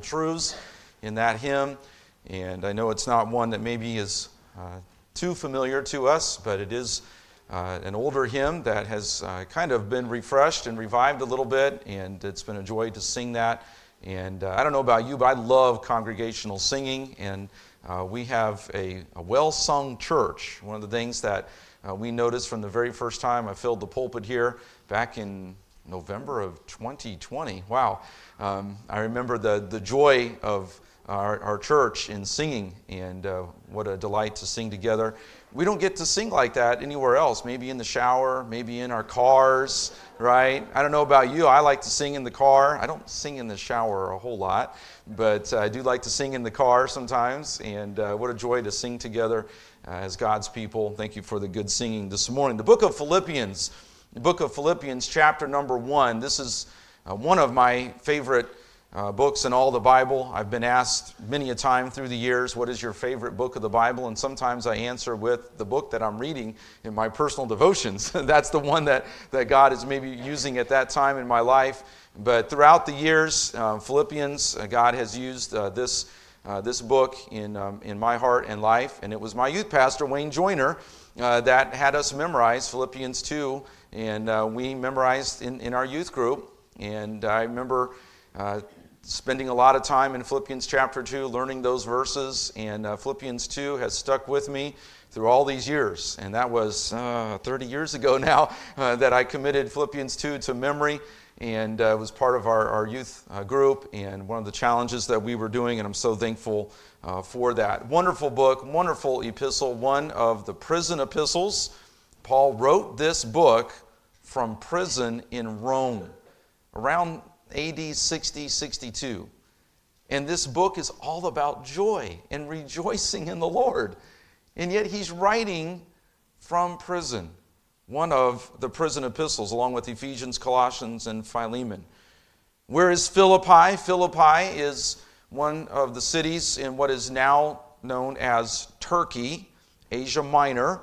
truths in that hymn. And I know it's not one that maybe is uh, too familiar to us, but it is uh, an older hymn that has uh, kind of been refreshed and revived a little bit, and it's been a joy to sing that. And uh, I don't know about you, but I love congregational singing, and uh, we have a, a well sung church. One of the things that uh, we noticed from the very first time I filled the pulpit here back in November of 2020. Wow. Um, I remember the, the joy of our, our church in singing, and uh, what a delight to sing together. We don't get to sing like that anywhere else, maybe in the shower, maybe in our cars, right? I don't know about you. I like to sing in the car. I don't sing in the shower a whole lot, but I do like to sing in the car sometimes, and uh, what a joy to sing together uh, as God's people. Thank you for the good singing this morning. The book of Philippians, the book of Philippians, chapter number one. This is uh, one of my favorite uh, books in all the Bible. I've been asked many a time through the years, what is your favorite book of the Bible? And sometimes I answer with the book that I'm reading in my personal devotions. That's the one that, that God is maybe using at that time in my life. But throughout the years, uh, Philippians, God has used this, uh, this book in, um, in my heart and life. And it was my youth pastor, Wayne Joyner, uh, that had us memorize Philippians 2. And we memorized in, in our youth group. And I remember uh, spending a lot of time in Philippians chapter 2, learning those verses. And uh, Philippians 2 has stuck with me through all these years. And that was uh, 30 years ago now uh, that I committed Philippians 2 to memory and uh, was part of our, our youth uh, group and one of the challenges that we were doing. And I'm so thankful for that. Wonderful book, wonderful epistle, one of the prison epistles. Paul wrote this book from prison in Rome around AD 60 62. And this book is all about joy and rejoicing in the Lord. And yet he's writing from prison, one of the prison epistles, along with Ephesians, Colossians, and Philemon. Where is Philippi? Philippi is one of the cities in what is now known as Turkey, Asia Minor.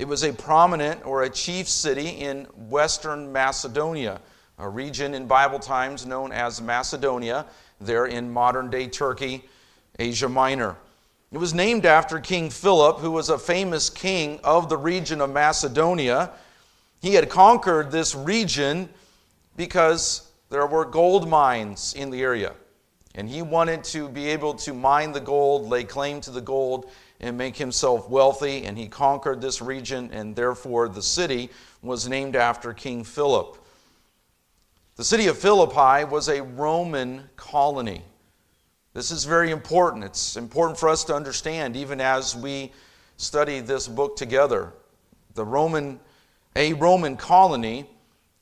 It was a prominent or a chief city in western Macedonia a region in Bible times known as Macedonia, there in modern day Turkey, Asia Minor. It was named after King Philip, who was a famous king of the region of Macedonia. He had conquered this region because there were gold mines in the area. And he wanted to be able to mine the gold, lay claim to the gold, and make himself wealthy. And he conquered this region, and therefore the city was named after King Philip. The city of Philippi was a Roman colony. This is very important. It's important for us to understand even as we study this book together. The Roman a Roman colony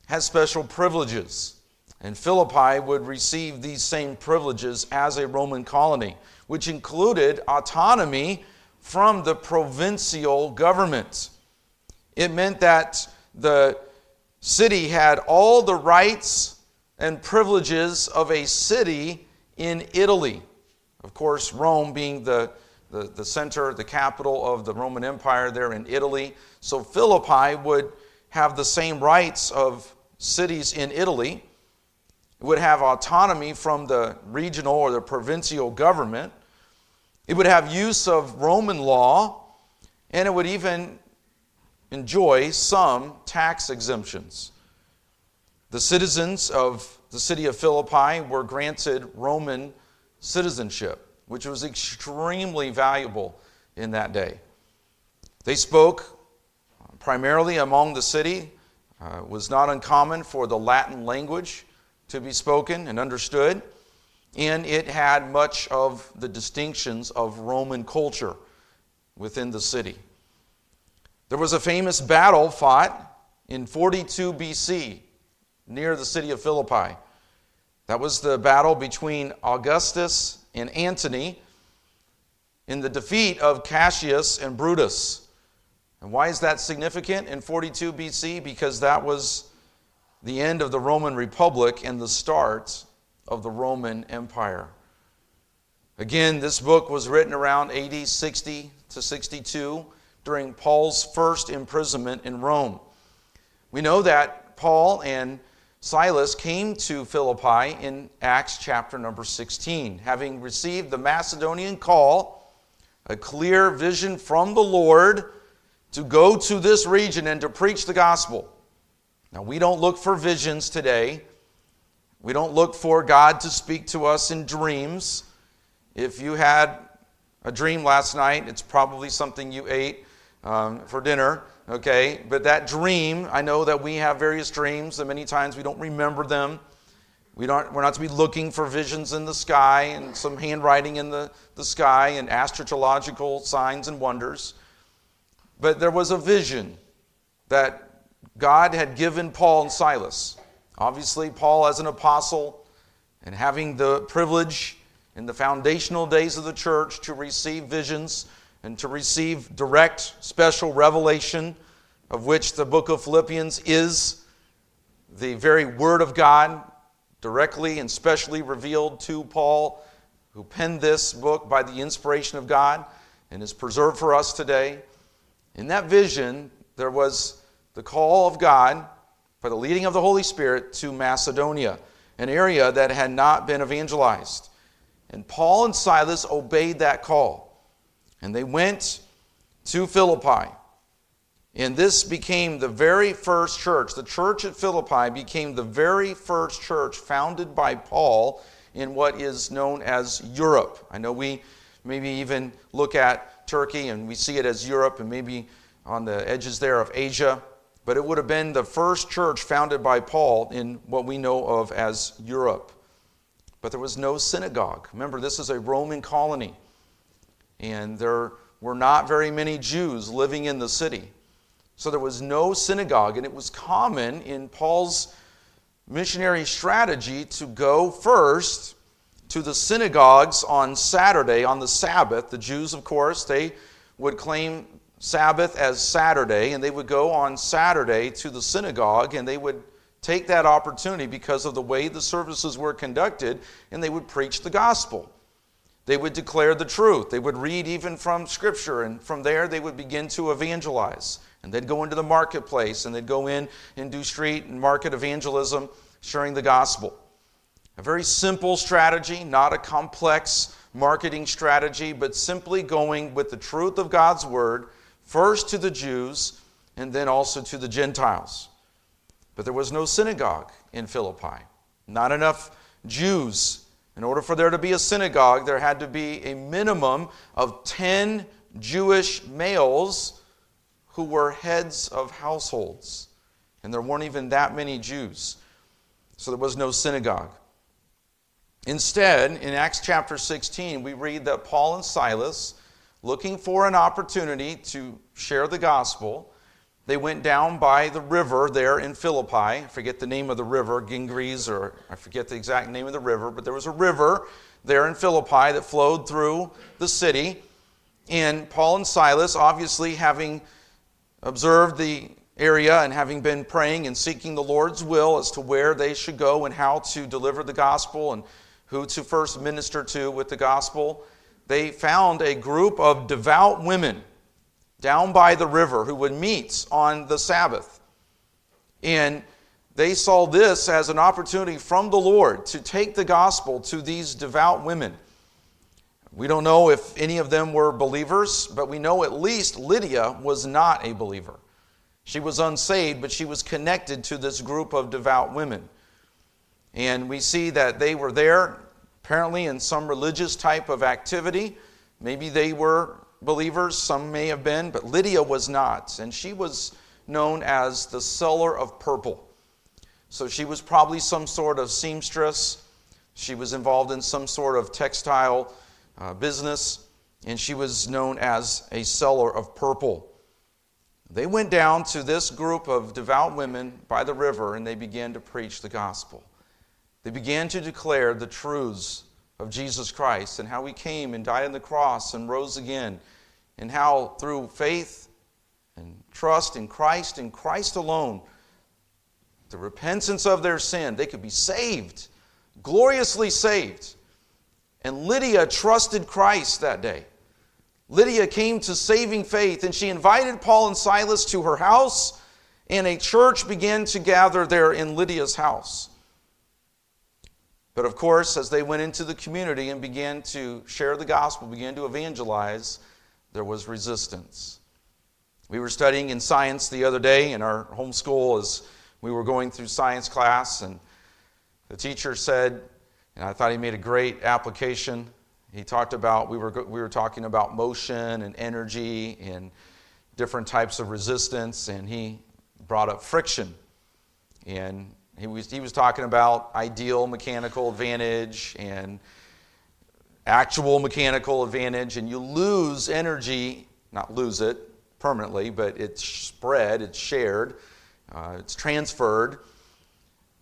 has special privileges. And Philippi would receive these same privileges as a Roman colony, which included autonomy from the provincial government. It meant that the city had all the rights and privileges of a city in Italy. Of course, Rome being the, the, the, center, the capital of the Roman Empire there in Italy. So Philippi would have the same rights of cities in Italy. It would have autonomy from the regional or the provincial government. It would have use of Roman law, and it would even enjoy some tax exemptions. The citizens of the city of Philippi were granted Roman citizenship, which was extremely valuable in that day. They spoke primarily among the city. Uh, was not uncommon for the Latin language to be spoken and understood, and it had much of the distinctions of Roman culture within the city. There was a famous battle fought in 42 BC near the city of Philippi. That was the battle between Augustus and Antony in the defeat of Cassius and Brutus. And why is that significant in 42 BC? Because that was the end of the Roman Republic and the start of the Roman Empire. Again, this book was written around AD 60 to 62 during Paul's first imprisonment in Rome. We know that Paul and Silas came to Philippi in Acts chapter number 16, having received the Macedonian call, a clear vision from the Lord to go to this region and to preach the gospel. Now, we don't look for visions today. We don't look for God to speak to us in dreams. If you had a dream last night, it's probably something you ate um, for dinner, okay? But that dream, I know that we have various dreams, and many times we don't remember them. We don't, we're not to be looking for visions in the sky and some handwriting in the, the sky and astrological signs and wonders. But there was a vision that God had given Paul and Silas. Obviously, Paul, as an apostle, and having the privilege in the foundational days of the church to receive visions and to receive direct, special revelation, of which the book of Philippians is the very Word of God, directly and specially revealed to Paul, who penned this book by the inspiration of God and is preserved for us today. In that vision, there was the call of God by the leading of the Holy Spirit to Macedonia, an area that had not been evangelized. And Paul and Silas obeyed that call. And they went to Philippi. And this became the very first church. The church at Philippi became the very first church founded by Paul in what is known as Europe. I know we maybe even look at Turkey and we see it as Europe and maybe on the edges there of Asia but it would have been the first church founded by Paul in what we know of as Europe. But there was no synagogue. Remember, this is a Roman colony, and there were not very many Jews living in the city. So there was no synagogue, and it was common in Paul's missionary strategy to go first to the synagogues on Saturday, on the Sabbath. The Jews, of course, they would claim Sabbath as Saturday, and they would go on Saturday to the synagogue and they would take that opportunity because of the way the services were conducted and they would preach the gospel. They would declare the truth. They would read even from Scripture, and from there they would begin to evangelize. And they'd go into the marketplace and they'd go in and do street and market evangelism, sharing the gospel. A very simple strategy, not a complex marketing strategy, but simply going with the truth of God's word first to the Jews and then also to the Gentiles. But there was no synagogue in Philippi, not enough Jews. In order for there to be a synagogue, there had to be a minimum of 10 Jewish males who were heads of households. And there weren't even that many Jews. So there was no synagogue. Instead, in Acts chapter 16, we read that Paul and Silas looking for an opportunity to share the gospel. They went down by the river there in Philippi. I forget the name of the river, Gingres, or I forget the exact name of the river, but there was a river there in Philippi that flowed through the city. And Paul and Silas, obviously having observed the area and having been praying and seeking the Lord's will as to where they should go and how to deliver the gospel and who to first minister to with the gospel, they found a group of devout women down by the river who would meet on the Sabbath. And they saw this as an opportunity from the Lord to take the gospel to these devout women. We don't know if any of them were believers, but we know at least Lydia was not a believer. She was unsaved, but she was connected to this group of devout women. And we see that they were there apparently in some religious type of activity. Maybe they were believers, some may have been, but Lydia was not. And she was known as the seller of purple. So she was probably some sort of seamstress. She was involved in some sort of textile uh, business, and she was known as a seller of purple. They went down to this group of devout women by the river and they began to preach the gospel. They began to declare the truths of Jesus Christ and how he came and died on the cross and rose again, and how through faith and trust in Christ and Christ alone, the repentance of their sin, they could be saved, gloriously saved. And Lydia trusted Christ that day. Lydia came to saving faith and she invited Paul and Silas to her house and a church began to gather there in Lydia's house. But of course, as they went into the community and began to share the gospel, began to evangelize, there was resistance. We were studying in science the other day in our homeschool as we were going through science class, and the teacher said, and I thought he made a great application. He talked about, we were, we were talking about motion and energy and different types of resistance, and he brought up friction. And he was, he was talking about ideal mechanical advantage and actual mechanical advantage, and you lose energy, not lose it permanently, but it's spread, it's shared, uh, it's transferred.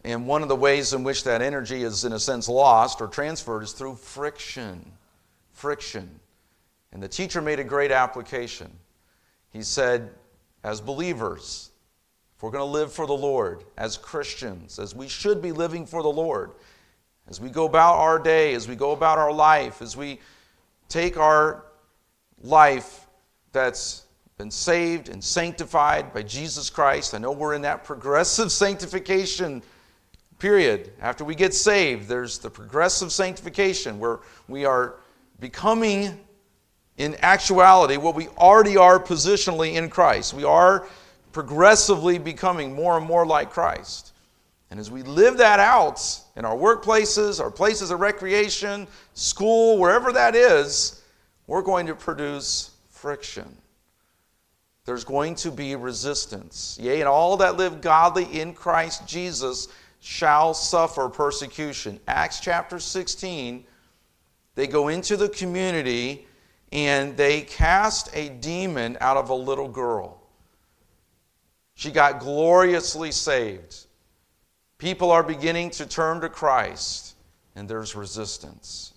And one of the ways in which that energy is, in a sense, lost or transferred is through friction. Friction. And the teacher made a great application. He said, as believers, if we're going to live for the Lord as Christians, as we should be living for the Lord, as we go about our day, as we go about our life, as we take our life that's been saved and sanctified by Jesus Christ. I know we're in that progressive sanctification period. After we get saved, there's the progressive sanctification where we are becoming, in actuality, what we already are positionally in Christ. We are progressively becoming more and more like Christ. And as we live that out in our workplaces, our places of recreation, school, wherever that is, we're going to produce friction. There's going to be resistance. Yea, and all that live godly in Christ Jesus shall suffer persecution. Acts chapter 16, they go into the community and they cast a demon out of a little girl. She got gloriously saved. People are beginning to turn to Christ, and there's resistance.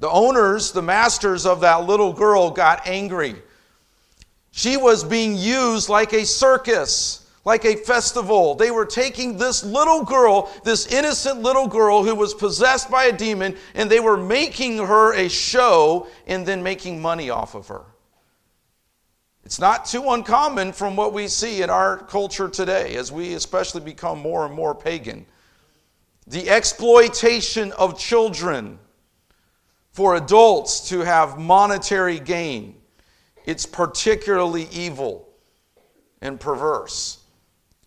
The owners, the masters of that little girl, got angry. She was being used like a circus, like a festival. They were taking this little girl, this innocent little girl who was possessed by a demon, and they were making her a show and then making money off of her. It's not too uncommon from what we see in our culture today as we especially become more and more pagan. The exploitation of children for adults to have monetary gain. It's particularly evil and perverse.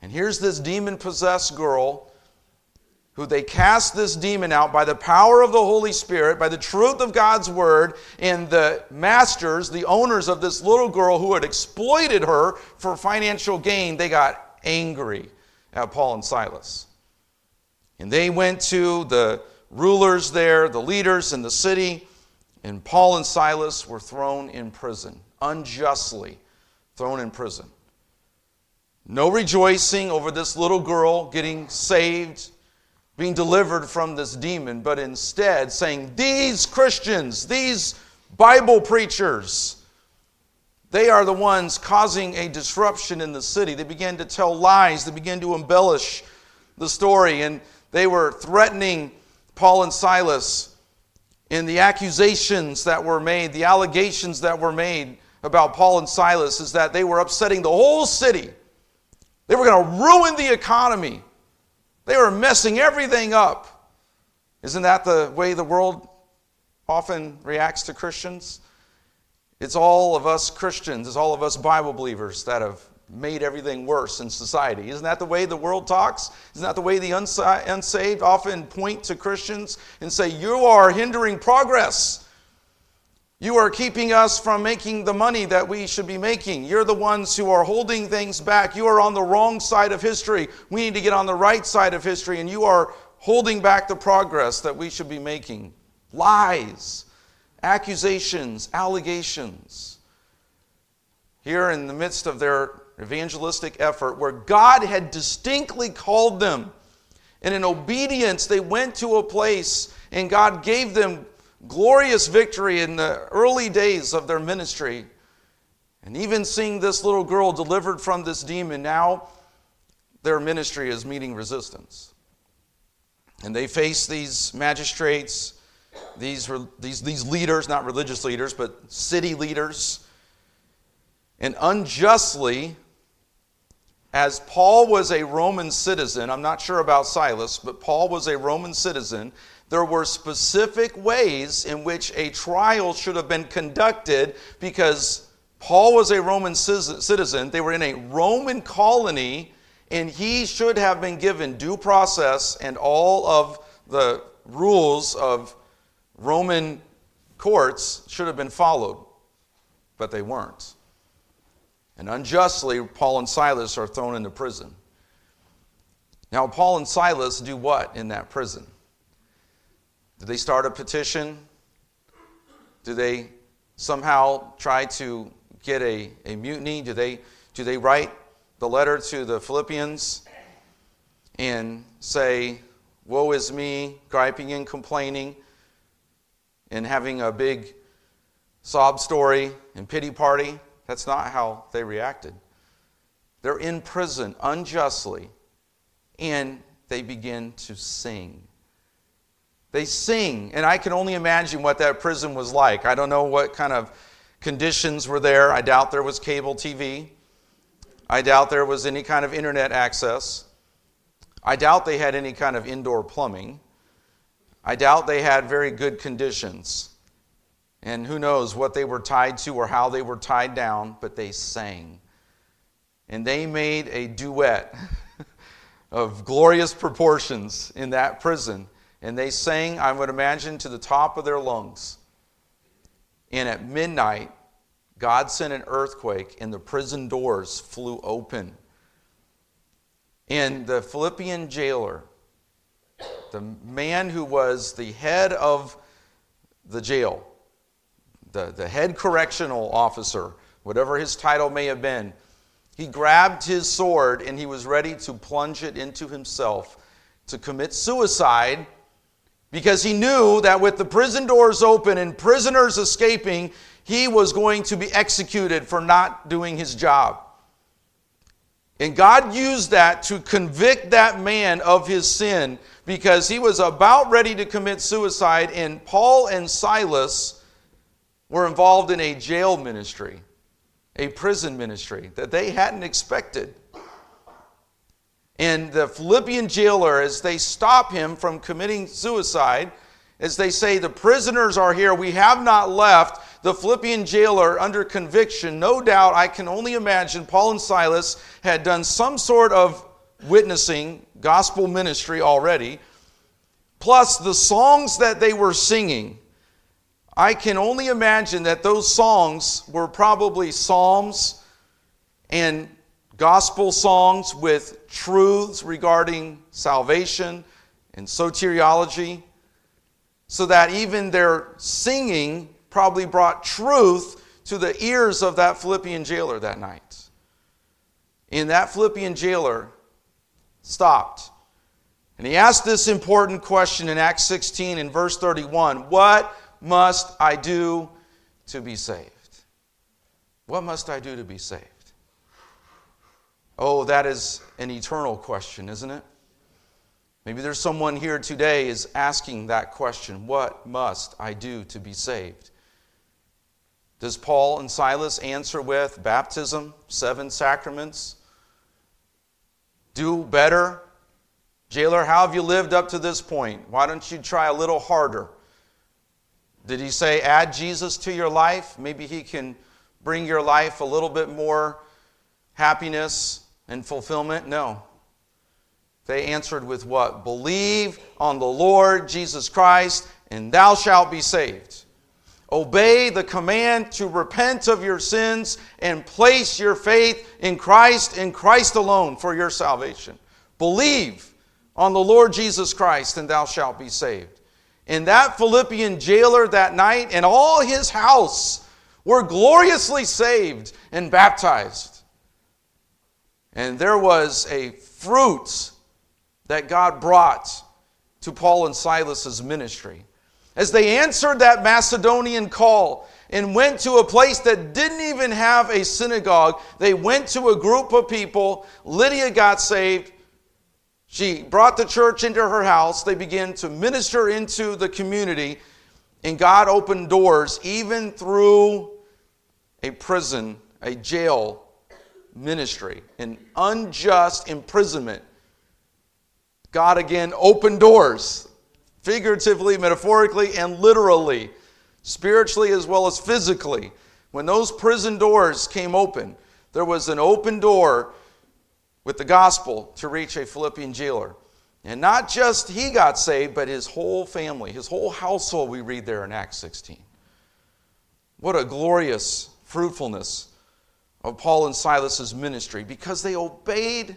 And here's this demon possessed girl who they cast this demon out by the power of the Holy Spirit, by the truth of God's word, and the masters, the owners of this little girl who had exploited her for financial gain, they got angry at Paul and Silas. And they went to the rulers there, the leaders in the city, and Paul and Silas were thrown in prison, unjustly thrown in prison. No rejoicing over this little girl getting saved being delivered from this demon, but instead saying, These Christians, these Bible preachers, they are the ones causing a disruption in the city. They began to tell lies, they began to embellish the story, and they were threatening Paul and Silas. in the accusations that were made, the allegations that were made about Paul and Silas is that they were upsetting the whole city. They were going to ruin the economy. They were messing everything up. Isn't that the way the world often reacts to Christians? It's all of us Christians, it's all of us Bible believers that have made everything worse in society. Isn't that the way the world talks? Isn't that the way the unsaved often point to Christians and say, You are hindering progress? You are keeping us from making the money that we should be making. You're the ones who are holding things back. You are on the wrong side of history. We need to get on the right side of history, and you are holding back the progress that we should be making. Lies, accusations, allegations. Here, in the midst of their evangelistic effort, where God had distinctly called them, and in obedience, they went to a place and God gave them glorious victory in the early days of their ministry. And even seeing this little girl delivered from this demon, now their ministry is meeting resistance. And they face these magistrates, these, these, these leaders, not religious leaders, but city leaders. And unjustly, as Paul was a Roman citizen, I'm not sure about Silas, but Paul was a Roman citizen, there were specific ways in which a trial should have been conducted because Paul was a Roman citizen. They were in a Roman colony, and he should have been given due process and all of the rules of Roman courts should have been followed, but they weren't. And unjustly, Paul and Silas are thrown into prison. Now, Paul and Silas do what in that prison? Do they start a petition? Do they somehow try to get a, a mutiny? Do they, do they write the letter to the Philippians and say, Woe is me, griping and complaining, and having a big sob story and pity party? That's not how they reacted. They're in prison unjustly, and they begin to sing. They sing, and I can only imagine what that prison was like. I don't know what kind of conditions were there. I doubt there was cable TV. I doubt there was any kind of internet access. I doubt they had any kind of indoor plumbing. I doubt they had very good conditions. And who knows what they were tied to or how they were tied down, but they sang. And they made a duet of glorious proportions in that prison. And they sang, I would imagine, to the top of their lungs. And at midnight, God sent an earthquake, and the prison doors flew open. And the Philippian jailer, the man who was the head of the jail, the, the head correctional officer, whatever his title may have been, he grabbed his sword and he was ready to plunge it into himself to commit suicide because he knew that with the prison doors open and prisoners escaping, he was going to be executed for not doing his job. And God used that to convict that man of his sin because he was about ready to commit suicide, and Paul and Silas were involved in a jail ministry, a prison ministry that they hadn't expected. And the Philippian jailer, as they stop him from committing suicide, as they say, The prisoners are here, we have not left. The Philippian jailer, under conviction, no doubt, I can only imagine, Paul and Silas had done some sort of witnessing, gospel ministry already, plus the songs that they were singing I can only imagine that those songs were probably psalms and gospel songs with truths regarding salvation and soteriology, so that even their singing probably brought truth to the ears of that Philippian jailer that night. And that Philippian jailer stopped. And he asked this important question in Acts 16 in verse 31 What must I do to be saved? What must I do to be saved? Oh, that is an eternal question, isn't it? Maybe there's someone here today is asking that question, what must I do to be saved? Does Paul and Silas answer with baptism, seven sacraments? Do better? Jailer, how have you lived up to this point? Why don't you try a little harder? Did he say, add Jesus to your life? Maybe he can bring your life a little bit more happiness and fulfillment? No. They answered with what? Believe on the Lord Jesus Christ, and thou shalt be saved. Obey the command to repent of your sins and place your faith in Christ and Christ alone for your salvation. Believe on the Lord Jesus Christ, and thou shalt be saved. And that Philippian jailer that night and all his house were gloriously saved and baptized. And there was a fruit that God brought to Paul and Silas's ministry. As they answered that Macedonian call and went to a place that didn't even have a synagogue, they went to a group of people. Lydia got saved. She brought the church into her house. They began to minister into the community, and God opened doors even through a prison, a jail, ministry, an unjust imprisonment. God again opened doors, figuratively, metaphorically, and literally, spiritually as well as physically. When those prison doors came open, there was an open door with the gospel to reach a Philippian jailer. And not just he got saved, but his whole family, his whole household, we read there in Acts 16. What a glorious fruitfulness of Paul and Silas's ministry because they obeyed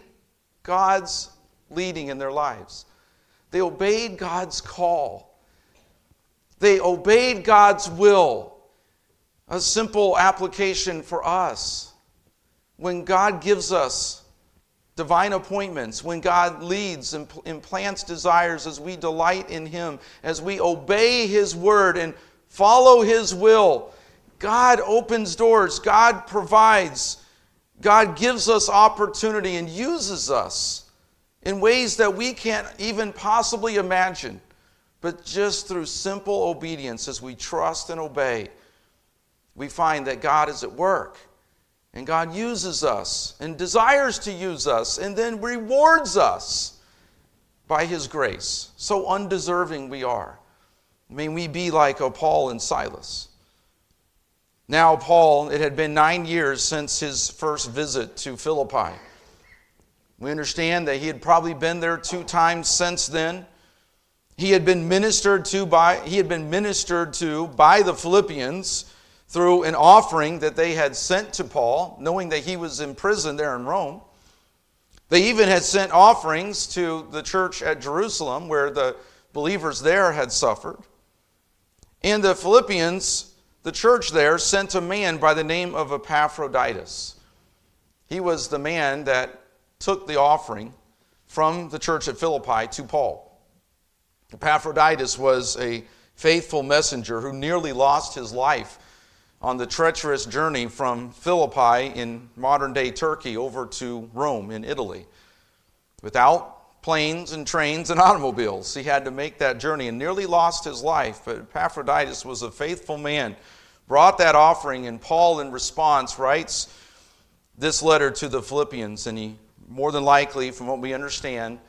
God's leading in their lives. They obeyed God's call. They obeyed God's will. A simple application for us. When God gives us divine appointments, when God leads and implants desires as we delight in Him, as we obey His word and follow His will, God opens doors, God provides, God gives us opportunity and uses us in ways that we can't even possibly imagine. But just through simple obedience, as we trust and obey, we find that God is at work. And God uses us and desires to use us and then rewards us by His grace. So undeserving we are. May we be like a Paul and Silas. Now, Paul, it had been nine years since his first visit to Philippi. We understand that he had probably been there two times since then. He had been ministered to by he had been ministered to by the Philippians through an offering that they had sent to Paul, knowing that he was in prison there in Rome. They even had sent offerings to the church at Jerusalem where the believers there had suffered. And the Philippians the church there sent a man by the name of Epaphroditus. He was the man that took the offering from the church at Philippi to Paul. Epaphroditus was a faithful messenger who nearly lost his life on the treacherous journey from Philippi in modern day Turkey over to Rome in Italy. Without planes and trains and automobiles, he had to make that journey and nearly lost his life. But Epaphroditus was a faithful man brought that offering, and Paul, in response, writes this letter to the Philippians, and he more than likely, from what we understand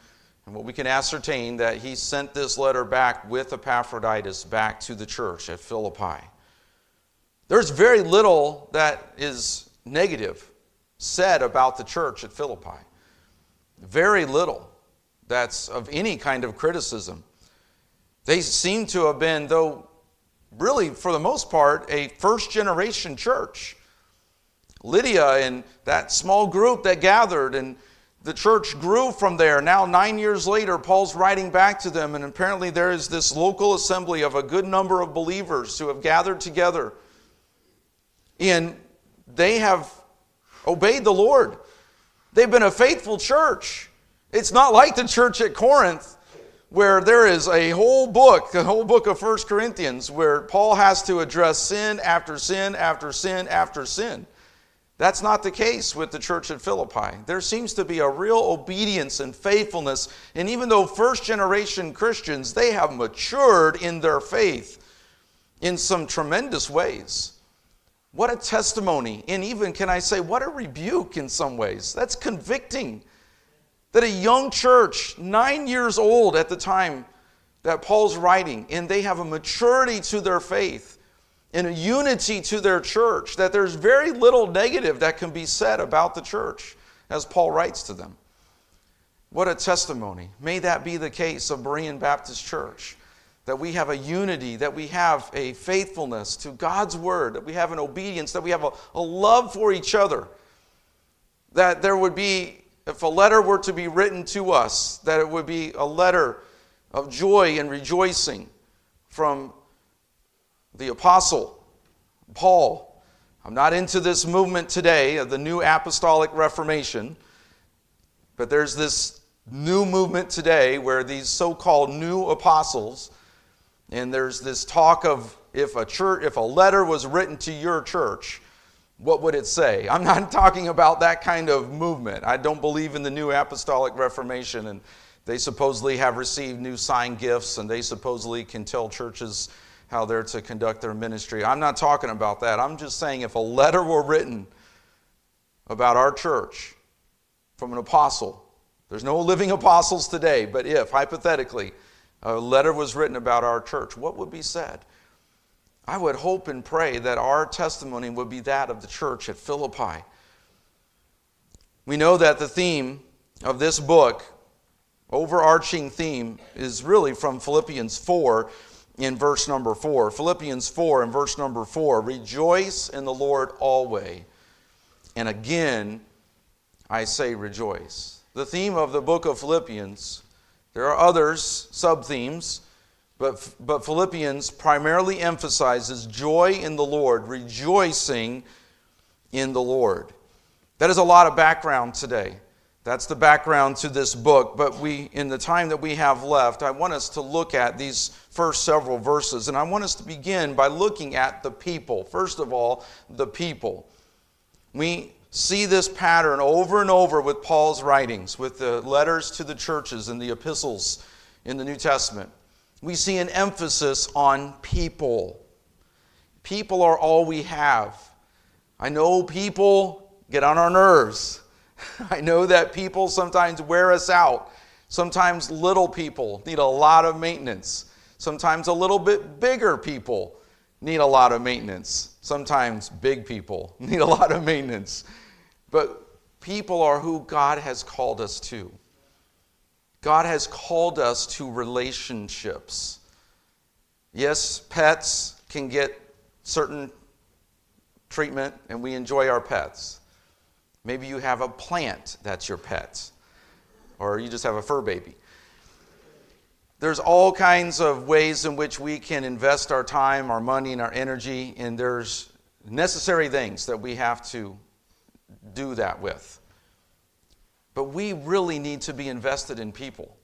and what we can ascertain, that he sent this letter back with Epaphroditus back to the church at Philippi. There's very little that is negative said about the church at Philippi. Very little that's of any kind of criticism. They seem to have been, though really, for the most part, a first generation church. Lydia and that small group that gathered, and the church grew from there. Now, nine years later, Paul's writing back to them, and apparently there is this local assembly of a good number of believers who have gathered together. And they have obeyed the Lord. They've been a faithful church. It's not like the church at Corinth where there is a whole book, the whole book of First Corinthians, where Paul has to address sin after sin after sin after sin. That's not the case with the church at Philippi. There seems to be a real obedience and faithfulness. And even though first generation Christians, they have matured in their faith in some tremendous ways. What a testimony. And even, can I say, what a rebuke in some ways. That's convicting that a young church, nine years old at the time that Paul's writing, and they have a maturity to their faith and a unity to their church, that there's very little negative that can be said about the church as Paul writes to them. What a testimony. May that be the case of Berean Baptist Church. That we have a unity, that we have a faithfulness to God's word, that we have an obedience, that we have a, a love for each other, that there would be if a letter were to be written to us, that it would be a letter of joy and rejoicing from the apostle Paul. I'm not into this movement today of the new apostolic reformation, but there's this new movement today where these so-called new apostles and there's this talk of if a church if a letter was written to your church what would it say? I'm not talking about that kind of movement. I don't believe in the new apostolic reformation and they supposedly have received new sign gifts and they supposedly can tell churches how they're to conduct their ministry. I'm not talking about that. I'm just saying if a letter were written about our church from an apostle, there's no living apostles today, but if, hypothetically, a letter was written about our church, what would be said? I would hope and pray that our testimony would be that of the church at Philippi. We know that the theme of this book, overarching theme, is really from Philippians 4 in verse number 4. Philippians 4 in verse number 4 Rejoice in the Lord always. And again, I say rejoice. The theme of the book of Philippians, there are others, sub themes, but, but Philippians primarily emphasizes joy in the Lord, rejoicing in the Lord. That is a lot of background today. That's the background to this book. But we, in the time that we have left, I want us to look at these first several verses. And I want us to begin by looking at the people. First of all, the people. We see this pattern over and over with Paul's writings, with the letters to the churches and the epistles in the New Testament. We see an emphasis on people. People are all we have. I know people get on our nerves. I know that people sometimes wear us out. Sometimes little people need a lot of maintenance. Sometimes a little bit bigger people need a lot of maintenance. Sometimes big people need a lot of maintenance. But people are who God has called us to. God has called us to relationships. Yes, pets can get certain treatment, and we enjoy our pets. Maybe you have a plant that's your pet, or you just have a fur baby. There's all kinds of ways in which we can invest our time, our money, and our energy, and there's necessary things that we have to do that with. But we really need to be invested in people.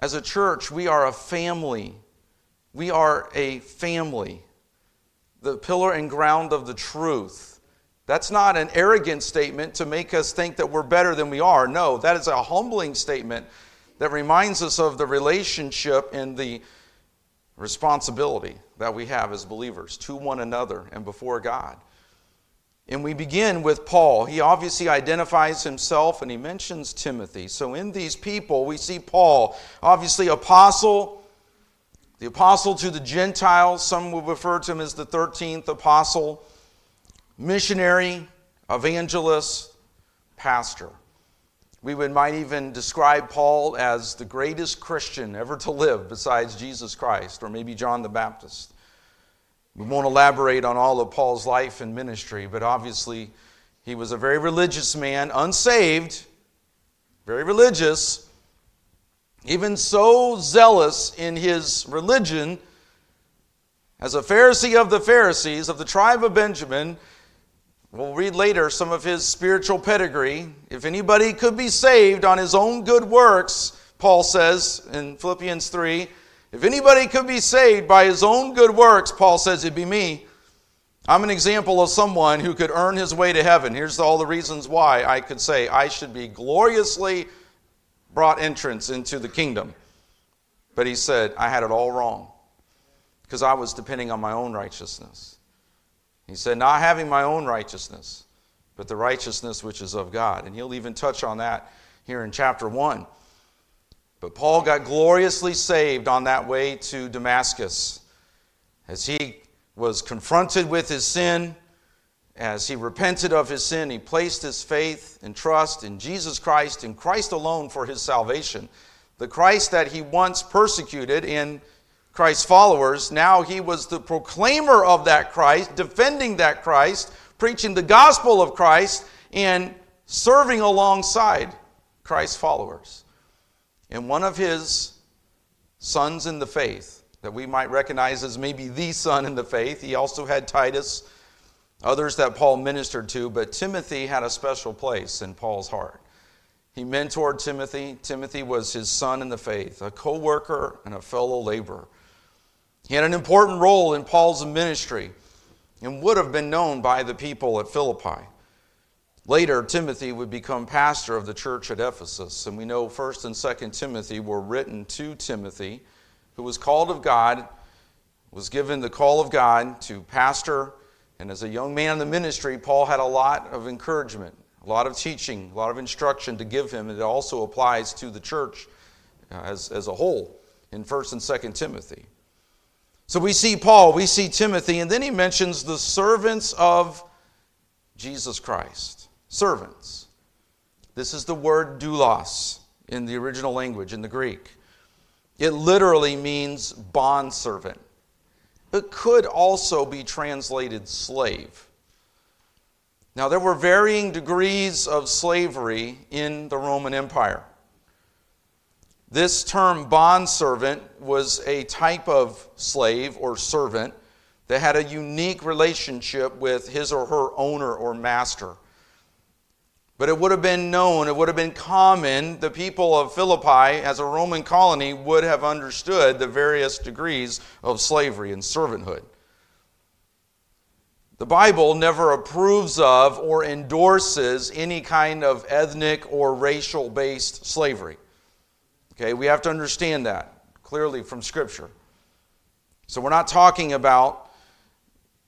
As a church, we are a family. We are a family. The pillar and ground of the truth. That's not an arrogant statement to make us think that we're better than we are. No, that is a humbling statement that reminds us of the relationship and the responsibility that we have as believers to one another and before God. And we begin with Paul. He obviously identifies himself and he mentions Timothy. So in these people, we see Paul, obviously apostle, the apostle to the Gentiles. Some will refer to him as the 13th apostle, missionary, evangelist, pastor. We would, might even describe Paul as the greatest Christian ever to live besides Jesus Christ, or maybe John the Baptist. We won't elaborate on all of Paul's life and ministry, but obviously he was a very religious man, unsaved, very religious, even so zealous in his religion as a Pharisee of the Pharisees of the tribe of Benjamin. We'll read later some of his spiritual pedigree. If anybody could be saved on his own good works, Paul says in Philippians 3, if anybody could be saved by his own good works, Paul says it'd be me. I'm an example of someone who could earn his way to heaven. Here's all the reasons why I could say I should be gloriously brought entrance into the kingdom. But he said, I had it all wrong because I was depending on my own righteousness. He said, Not having my own righteousness, but the righteousness which is of God. And he'll even touch on that here in chapter 1. But Paul got gloriously saved on that way to Damascus. As he was confronted with his sin, as he repented of his sin, he placed his faith and trust in Jesus Christ and Christ alone for his salvation. The Christ that he once persecuted in Christ's followers, now he was the proclaimer of that Christ, defending that Christ, preaching the gospel of Christ, and serving alongside Christ's followers. And one of his sons in the faith, that we might recognize as maybe the son in the faith, he also had Titus, others that Paul ministered to, but Timothy had a special place in Paul's heart. He mentored Timothy. Timothy was his son in the faith, a co worker and a fellow laborer. He had an important role in Paul's ministry and would have been known by the people at Philippi. Later, Timothy would become pastor of the church at Ephesus, and we know 1st and 2nd Timothy were written to Timothy, who was called of God, was given the call of God to pastor And as a young man in the ministry, Paul had a lot of encouragement, a lot of teaching, a lot of instruction to give him. And it also applies to the church uh, as, as a whole in 1st and 2nd Timothy. So we see Paul, we see Timothy, and then he mentions the servants of Jesus Christ. Servants. This is the word doulos in the original language, in the Greek. It literally means bondservant. It could also be translated slave. Now, there were varying degrees of slavery in the Roman Empire. This term bondservant was a type of slave or servant that had a unique relationship with his or her owner or master. But it would have been known, it would have been common, the people of Philippi, as a Roman colony, would have understood the various degrees of slavery and servanthood. The Bible never approves of or endorses any kind of ethnic or racial based slavery. Okay, we have to understand that clearly from Scripture. So we're not talking about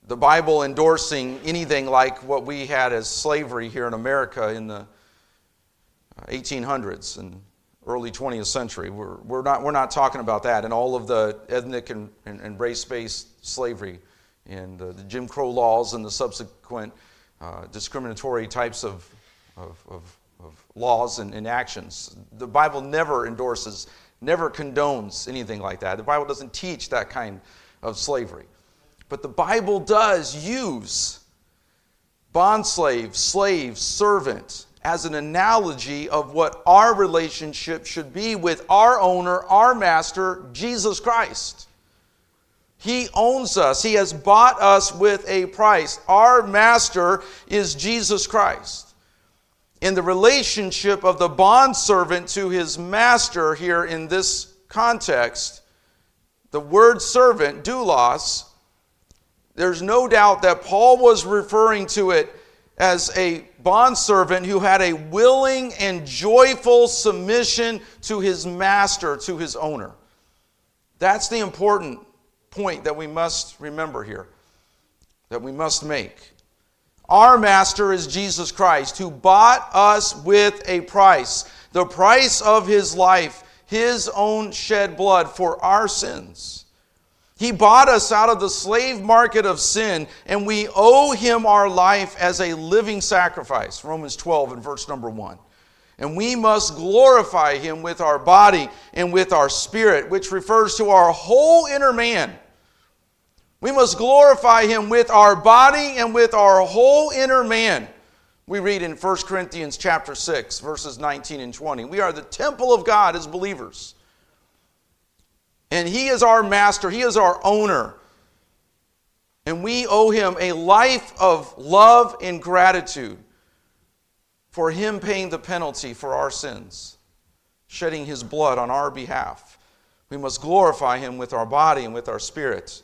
the Bible endorsing anything like what we had as slavery here in America in the 1800s and early 20th century. We're, we're, not, we're not talking about that and all of the ethnic and, and, and race based slavery and uh, the Jim Crow laws and the subsequent uh, discriminatory types of, of, of of laws and, and actions. The Bible never endorses, never condones anything like that. The Bible doesn't teach that kind of slavery. But the Bible does use bondslave, slave, servant as an analogy of what our relationship should be with our owner, our master, Jesus Christ. He owns us. He has bought us with a price. Our master is Jesus Christ in the relationship of the bondservant to his master here in this context, the word servant, doulos, there's no doubt that Paul was referring to it as a bondservant who had a willing and joyful submission to his master, to his owner. That's the important point that we must remember here, that we must make. Our master is Jesus Christ, who bought us with a price, the price of his life, his own shed blood for our sins. He bought us out of the slave market of sin, and we owe him our life as a living sacrifice. Romans 12 and verse number 1. And we must glorify him with our body and with our spirit, which refers to our whole inner man we must glorify him with our body and with our whole inner man. We read in 1 Corinthians chapter 6 verses 19 and 20. We are the temple of God as believers. And he is our master, he is our owner. And we owe him a life of love and gratitude for him paying the penalty for our sins, shedding his blood on our behalf. We must glorify him with our body and with our spirits.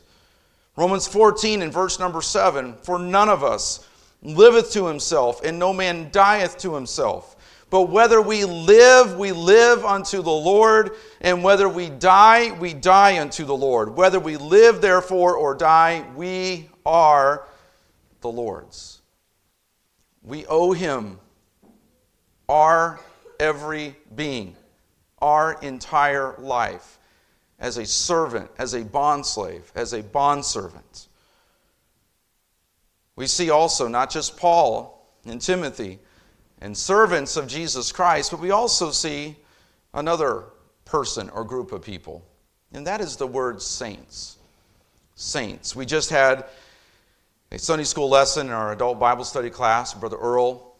Romans 14 and verse number 7 For none of us liveth to himself, and no man dieth to himself. But whether we live, we live unto the Lord, and whether we die, we die unto the Lord. Whether we live, therefore, or die, we are the Lord's. We owe him our every being, our entire life as a servant, as a bondslave, as a bondservant. We see also not just Paul and Timothy and servants of Jesus Christ, but we also see another person or group of people, and that is the word saints. Saints. We just had a Sunday school lesson in our adult Bible study class, Brother Earl,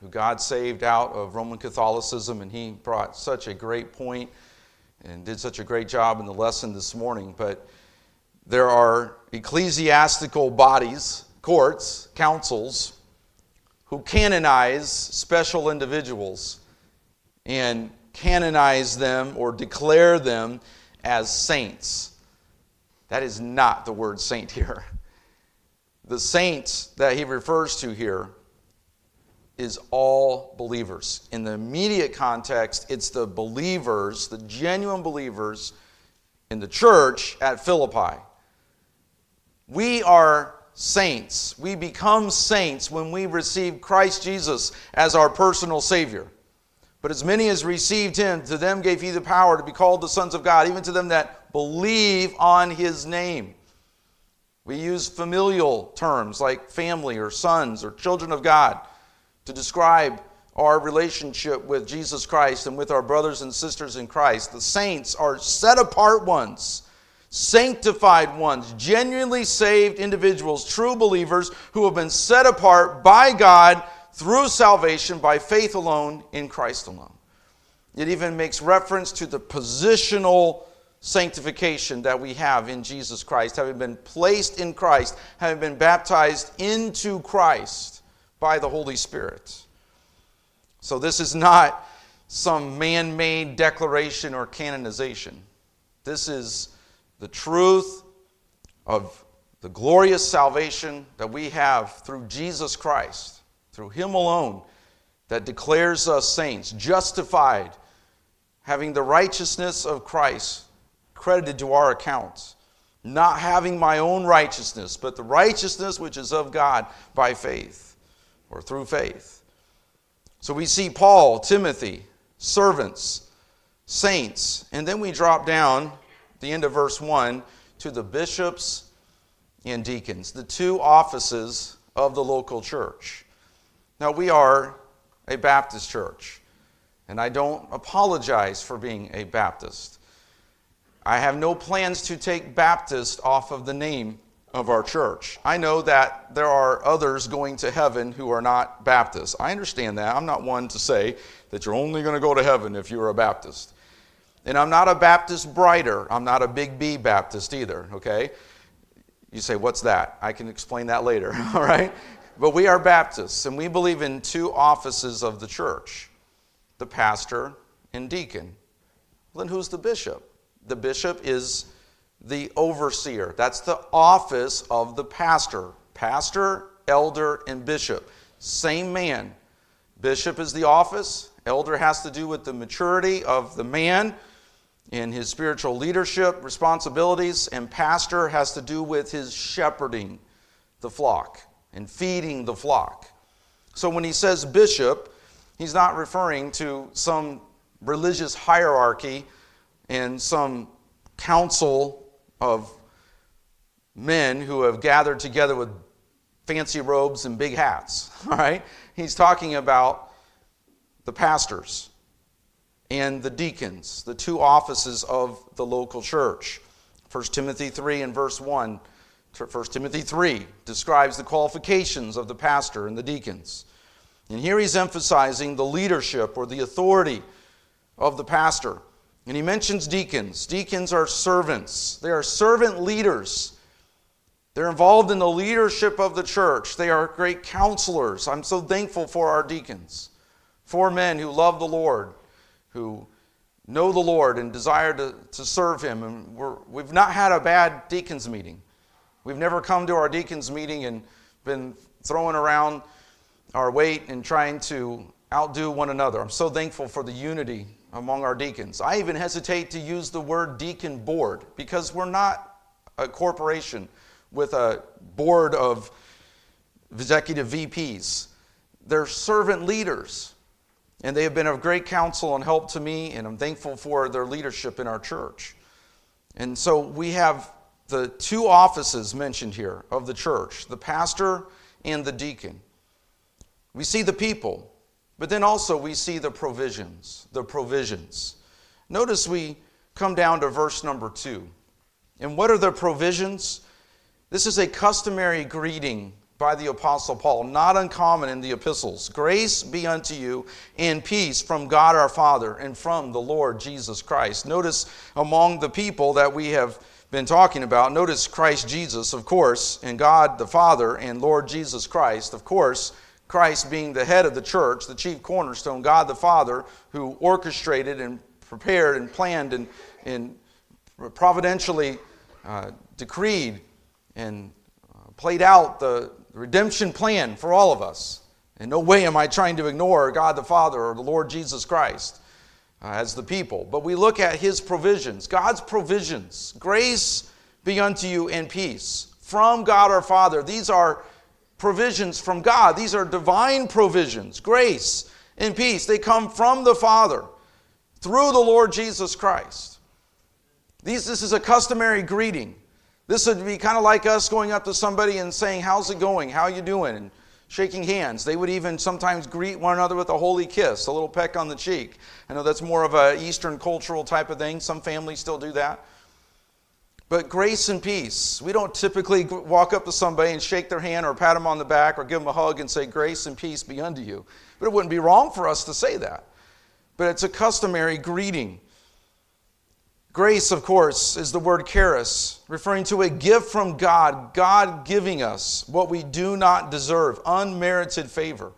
who God saved out of Roman Catholicism, and he brought such a great point and did such a great job in the lesson this morning. But there are ecclesiastical bodies, courts, councils, who canonize special individuals and canonize them or declare them as saints. That is not the word saint here. The saints that he refers to here is all believers. In the immediate context, it's the believers, the genuine believers in the church at Philippi. We are saints. We become saints when we receive Christ Jesus as our personal Savior. But as many as received him, to them gave he the power to be called the sons of God, even to them that believe on his name. We use familial terms like family or sons or children of God to describe our relationship with Jesus Christ and with our brothers and sisters in Christ. The saints are set apart ones, sanctified ones, genuinely saved individuals, true believers who have been set apart by God through salvation by faith alone in Christ alone. It even makes reference to the positional sanctification that we have in Jesus Christ, having been placed in Christ, having been baptized into Christ by the Holy Spirit. So, this is not some man made declaration or canonization. This is the truth of the glorious salvation that we have through Jesus Christ, through Him alone, that declares us saints, justified, having the righteousness of Christ credited to our accounts. Not having my own righteousness, but the righteousness which is of God by faith or through faith. So we see Paul, Timothy, servants, saints, and then we drop down the end of verse 1 to the bishops and deacons, the two offices of the local church. Now, we are a Baptist church, and I don't apologize for being a Baptist. I have no plans to take Baptist off of the name of our church. I know that there are others going to heaven who are not Baptists. I understand that. I'm not one to say that you're only going to go to heaven if you're a Baptist. And I'm not a Baptist brider. I'm not a big B Baptist either, okay? You say, what's that? I can explain that later, all right? But we are Baptists, and we believe in two offices of the church the pastor and deacon. Then who's the bishop? The bishop is the overseer. That's the office of the pastor. Pastor, elder, and bishop. Same man. Bishop is the office. Elder has to do with the maturity of the man in his spiritual leadership responsibilities, and pastor has to do with his shepherding the flock and feeding the flock. So when he says bishop, he's not referring to some religious hierarchy and some council of men who have gathered together with fancy robes and big hats. All right? He's talking about the pastors and the deacons, the two offices of the local church. 1 Timothy 3 and verse 1. 1 Timothy 3 describes the qualifications of the pastor and the deacons. And here he's emphasizing the leadership or the authority of the pastor. And he mentions deacons. Deacons are servants, they are servant leaders. They're involved in the leadership of the church. They are great counselors. I'm so thankful for our deacons. Four men who love the Lord, who know the Lord and desire to, to serve Him. And we have not had a bad deacons meeting. We've never come to our deacons meeting and been throwing around our weight and trying to outdo one another. I'm so thankful for the unity among our deacons. I even hesitate to use the word deacon board because we're not a corporation with a board of executive VPs. They're servant leaders, and they have been of great counsel and help to me, and I'm thankful for their leadership in our church. And so we have the two offices mentioned here of the church the pastor and the deacon. We see the people, but then also we see the provisions, the provisions. Notice we come down to verse number two. And what are the provisions? This is a customary greeting by the Apostle Paul, not uncommon in the epistles. Grace be unto you and peace from God our Father and from the Lord Jesus Christ. Notice among the people that we have been talking about, notice Christ Jesus, of course, and God the Father and Lord Jesus Christ, of course Christ being the head of the church, the chief cornerstone, God the Father, who orchestrated and prepared and planned and, and providentially uh, decreed and uh, played out the redemption plan for all of us. In no way am I trying to ignore God the Father or the Lord Jesus Christ Uh, as the people, but we look at his provisions, God's provisions. Grace be unto you and peace from God our Father. These are provisions from God, these are divine provisions, grace and peace. They come from the Father through the Lord Jesus Christ. These, this is a customary greeting. This would be kind of like us going up to somebody and saying, How's it going? How you doing? And shaking hands. They would even sometimes greet one another with a holy kiss, a little peck on the cheek. I know that's more of an Eastern cultural type of thing. Some families still do that. But grace and peace. We don't typically walk up to somebody and shake their hand or pat them on the back or give them a hug and say, Grace and peace be unto you. But it wouldn't be wrong for us to say that. But it's a customary greeting. Grace, of course, is the word charis, referring to a gift from God, God giving us what we do not deserve, unmerited favor.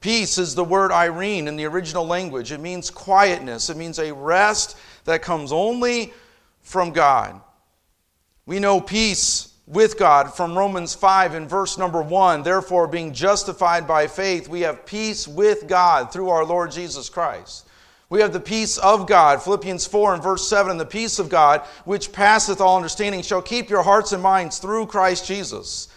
Peace is the word eirene in the original language. It means quietness, it means a rest that comes only from God. We know peace with God from Romans 5 in verse number 1. Therefore, being justified by faith, we have peace with God through our Lord Jesus Christ. We have the peace of God, Philippians 4 and verse 7, and the peace of God, which passeth all understanding, shall keep your hearts and minds through Christ Jesus.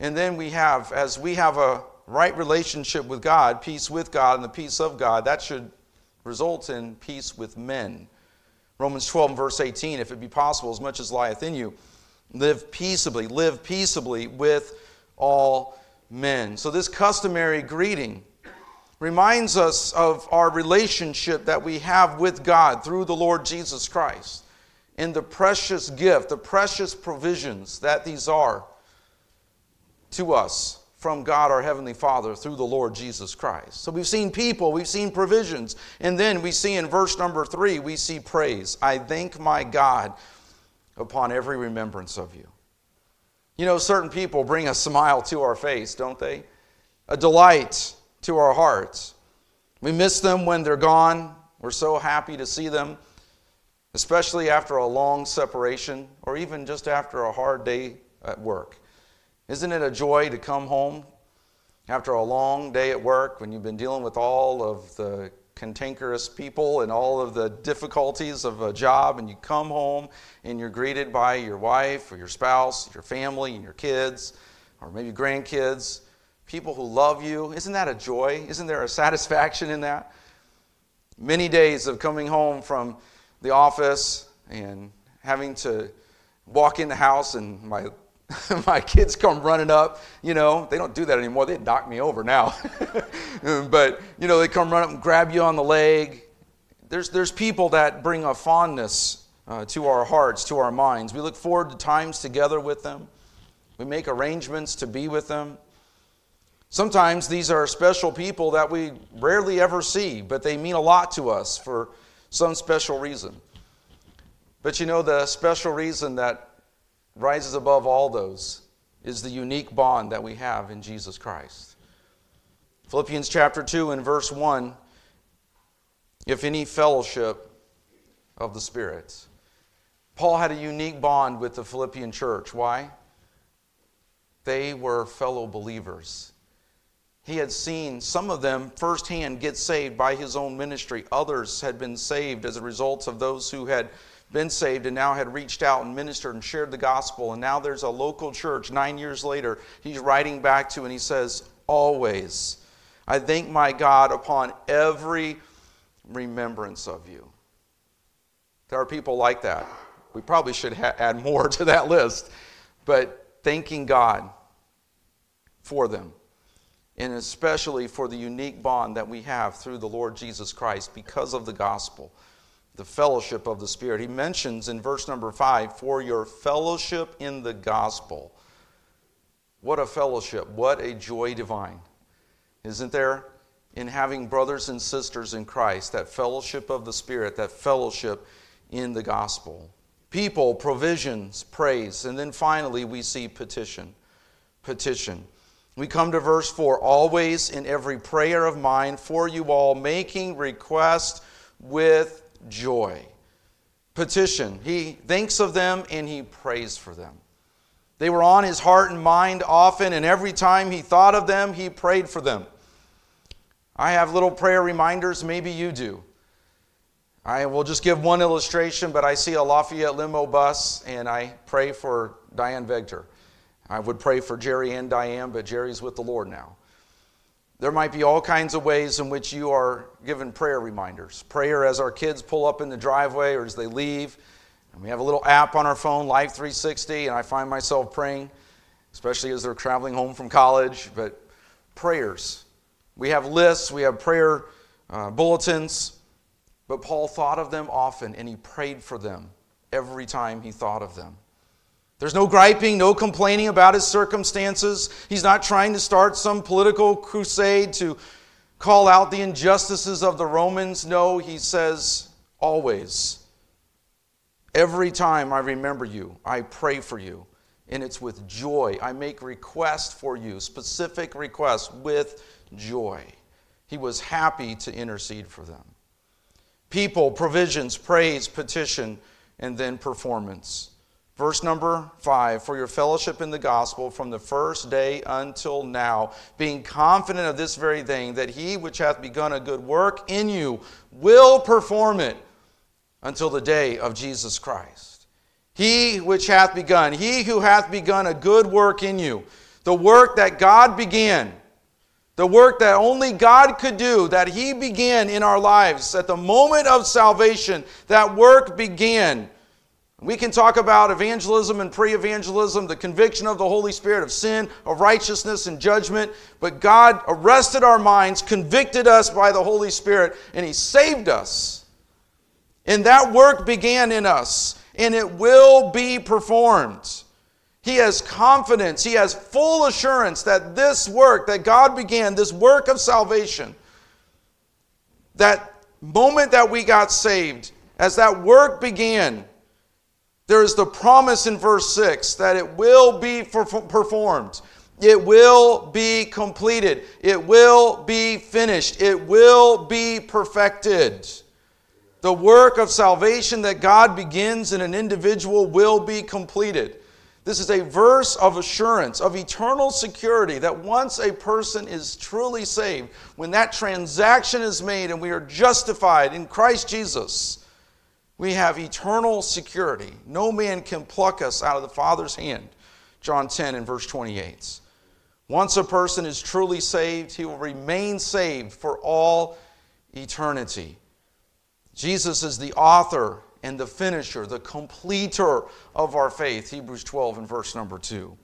And then we have, as we have a right relationship with God, peace with God, and the peace of God, that should result in peace with men. Romans 12 and verse 18, if it be possible, as much as lieth in you, live peaceably, live peaceably with all men. So, this customary greeting reminds us of our relationship that we have with God through the Lord Jesus Christ and the precious gift, the precious provisions that these are to us from God our Heavenly Father through the Lord Jesus Christ. So we've seen people, we've seen provisions, and then we see in verse number three, we see praise. I thank my God upon every remembrance of you. You know, certain people bring a smile to our face, don't they? A delight to our hearts. We miss them when they're gone. We're so happy to see them, especially after a long separation or even just after a hard day at work. Isn't it a joy to come home after a long day at work when you've been dealing with all of the cantankerous people and all of the difficulties of a job, and you come home and you're greeted by your wife or your spouse, your family, and your kids, or maybe grandkids, people who love you. Isn't that a joy? Isn't there a satisfaction in that? Many days of coming home from the office and having to walk in the house and my my kids come running up, you know, they don't do that anymore. They knock me over now. but, you know, they come run up and grab you on the leg. There's, there's people that bring a fondness uh, to our hearts, to our minds. We look forward to times together with them. We make arrangements to be with them. Sometimes these are special people that we rarely ever see, but they mean a lot to us for some special reason. But you know, the special reason that rises above all those is the unique bond that we have in Jesus Christ. Philippians chapter 2 and verse 1 if any fellowship of the Spirit. Paul had a unique bond with the Philippian church. Why? They were fellow believers. He had seen some of them firsthand get saved by his own ministry. Others had been saved as a result of those who had been saved and now had reached out and ministered and shared the gospel. And now there's a local church nine years later he's writing back to, and he says, Always, I thank my God upon every remembrance of you. There are people like that. We probably should ha- add more to that list, but thanking God for them and especially for the unique bond that we have through the Lord Jesus Christ because of the gospel, the fellowship of the Spirit. He mentions in verse number five, for your fellowship in the gospel. What a fellowship, what a joy divine. Isn't there? In having brothers and sisters in Christ, that fellowship of the Spirit, that fellowship in the gospel. People, provisions, praise, and then finally we see petition. Petition. We come to verse 4 always in every prayer of mine for you all, making request with joy. Petition. He thinks of them and he prays for them. They were on his heart and mind often, and every time he thought of them, he prayed for them. I have little prayer reminders, maybe you do. I will just give one illustration, but I see a Lafayette limo bus and I pray for Diane Vegter. I would pray for Jerry and Diane, but Jerry's with the Lord now. There might be all kinds of ways in which you are given prayer reminders. Prayer as our kids pull up in the driveway or as they leave. And we have a little app on our phone, Life 360, and I find myself praying, especially as they're traveling home from college. But prayers. We have lists, we have prayer uh, bulletins, but Paul thought of them often and he prayed for them every time he thought of them. There's no griping, no complaining about his circumstances. He's not trying to start some political crusade to call out the injustices of the Romans. No, he says, always. Every time I remember you, I pray for you. And it's with joy. I make requests for you, specific requests with joy. He was happy to intercede for them. People, provisions, praise, petition, and then performance. Verse number five for your fellowship in the gospel from the first day until now, being confident of this very thing, that he which hath begun a good work in you will perform it until the day of Jesus Christ. He which hath begun, he who hath begun a good work in you, the work that God began, the work that only God could do, that He began in our lives at the moment of salvation, that work began we can talk about evangelism and pre evangelism, the conviction of the Holy Spirit of sin, of righteousness, and judgment. But God arrested our minds, convicted us by the Holy Spirit, and He saved us. And that work began in us, and it will be performed. He has confidence, he has full assurance that this work that God began, this work of salvation, that moment that we got saved, as that work began, there is the promise in verse 6 that it will be performed. It will be completed. It will be finished. It will be perfected. The work of salvation that God begins in an individual will be completed. This is a verse of assurance, of eternal security that once a person is truly saved, when that transaction is made and we are justified in Christ Jesus, we have eternal security. No man can pluck us out of the Father's hand. John 10 and verse 28. Once a person is truly saved, he will remain saved for all eternity. Jesus is the author and the finisher, the completer of our faith. Hebrews 12 and verse number 2.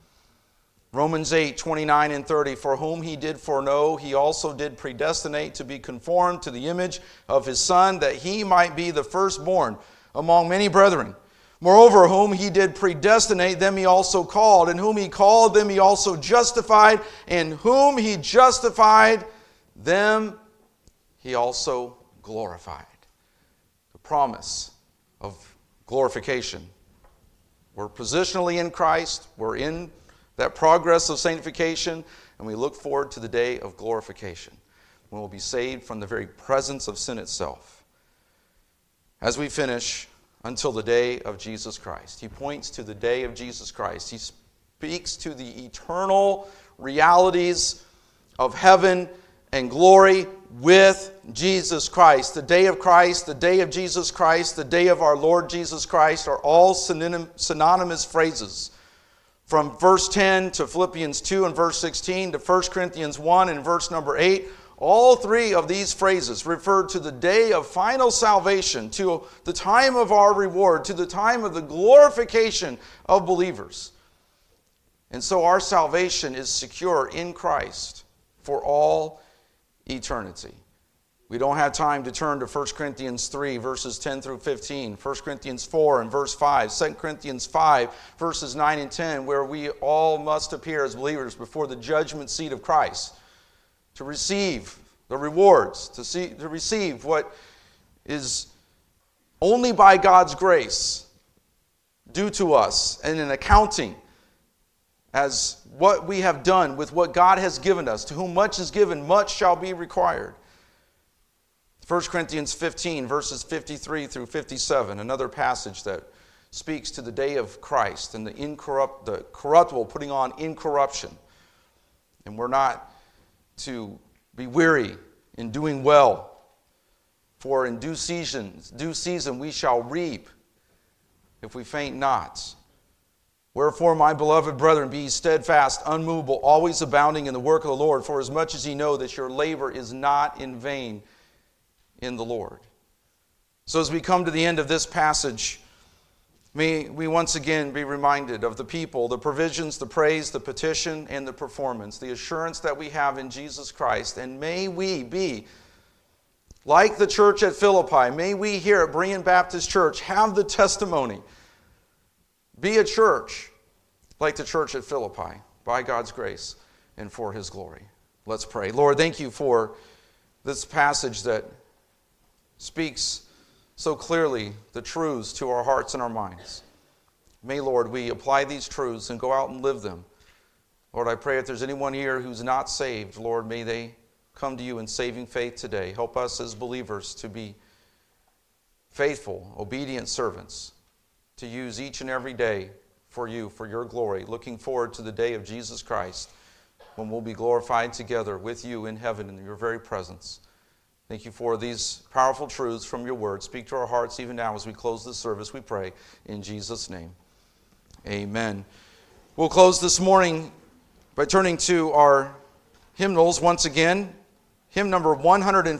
Romans 8, 29 and 30. For whom he did foreknow, he also did predestinate to be conformed to the image of his Son, that he might be the firstborn among many brethren. Moreover, whom he did predestinate, them he also called. And whom he called, them he also justified. And whom he justified, them he also glorified. The promise of glorification. We're positionally in Christ, we're in that progress of sanctification, and we look forward to the day of glorification when we'll be saved from the very presence of sin itself. As we finish, until the day of Jesus Christ. He points to the day of Jesus Christ. He speaks to the eternal realities of heaven and glory with Jesus Christ. The day of Christ, the day of Jesus Christ, the day of our Lord Jesus Christ are all synonymous phrases from verse 10 to Philippians 2 and verse 16 to 1 Corinthians 1 and verse number 8. All three of these phrases refer to the day of final salvation, to the time of our reward, to the time of the glorification of believers. And so our salvation is secure in Christ for all eternity. We don't have time to turn to 1 Corinthians 3, verses 10 through 15, 1 Corinthians 4 and verse 5, 2 Corinthians 5, verses 9 and 10, where we all must appear as believers before the judgment seat of Christ to receive the rewards, to, see, to receive what is only by God's grace due to us and an accounting as what we have done with what God has given us. To whom much is given, much shall be required. 1 Corinthians 15, verses 53 through 57, another passage that speaks to the day of Christ and the, incorrupt, the corruptible putting on incorruption. And we're not to be weary in doing well, for in due season, due season we shall reap if we faint not. Wherefore, my beloved brethren, be steadfast, unmovable, always abounding in the work of the Lord, for as much as ye know that your labor is not in vain in the Lord. So, as we come to the end of this passage, may we once again be reminded of the people, the provisions, the praise, the petition, and the performance, the assurance that we have in Jesus Christ. And may we be like the church at Philippi, may we here at Berean Baptist Church have the testimony be a church like the church at Philippi, by God's grace and for his glory. Let's pray. Lord, thank you for this passage that speaks so clearly the truths to our hearts and our minds. May, Lord, we apply these truths and go out and live them. Lord, I pray if there's anyone here who's not saved, Lord, may they come to you in saving faith today. Help us as believers to be faithful, obedient servants to use each and every day for you, for your glory. Looking forward to the day of Jesus Christ when we'll be glorified together with you in heaven in your very presence. Thank you for these powerful truths from your word. Speak to our hearts even now as we close this service, we pray. In Jesus' name, amen. We'll close this morning by turning to our hymnals once again. Hymn number 140.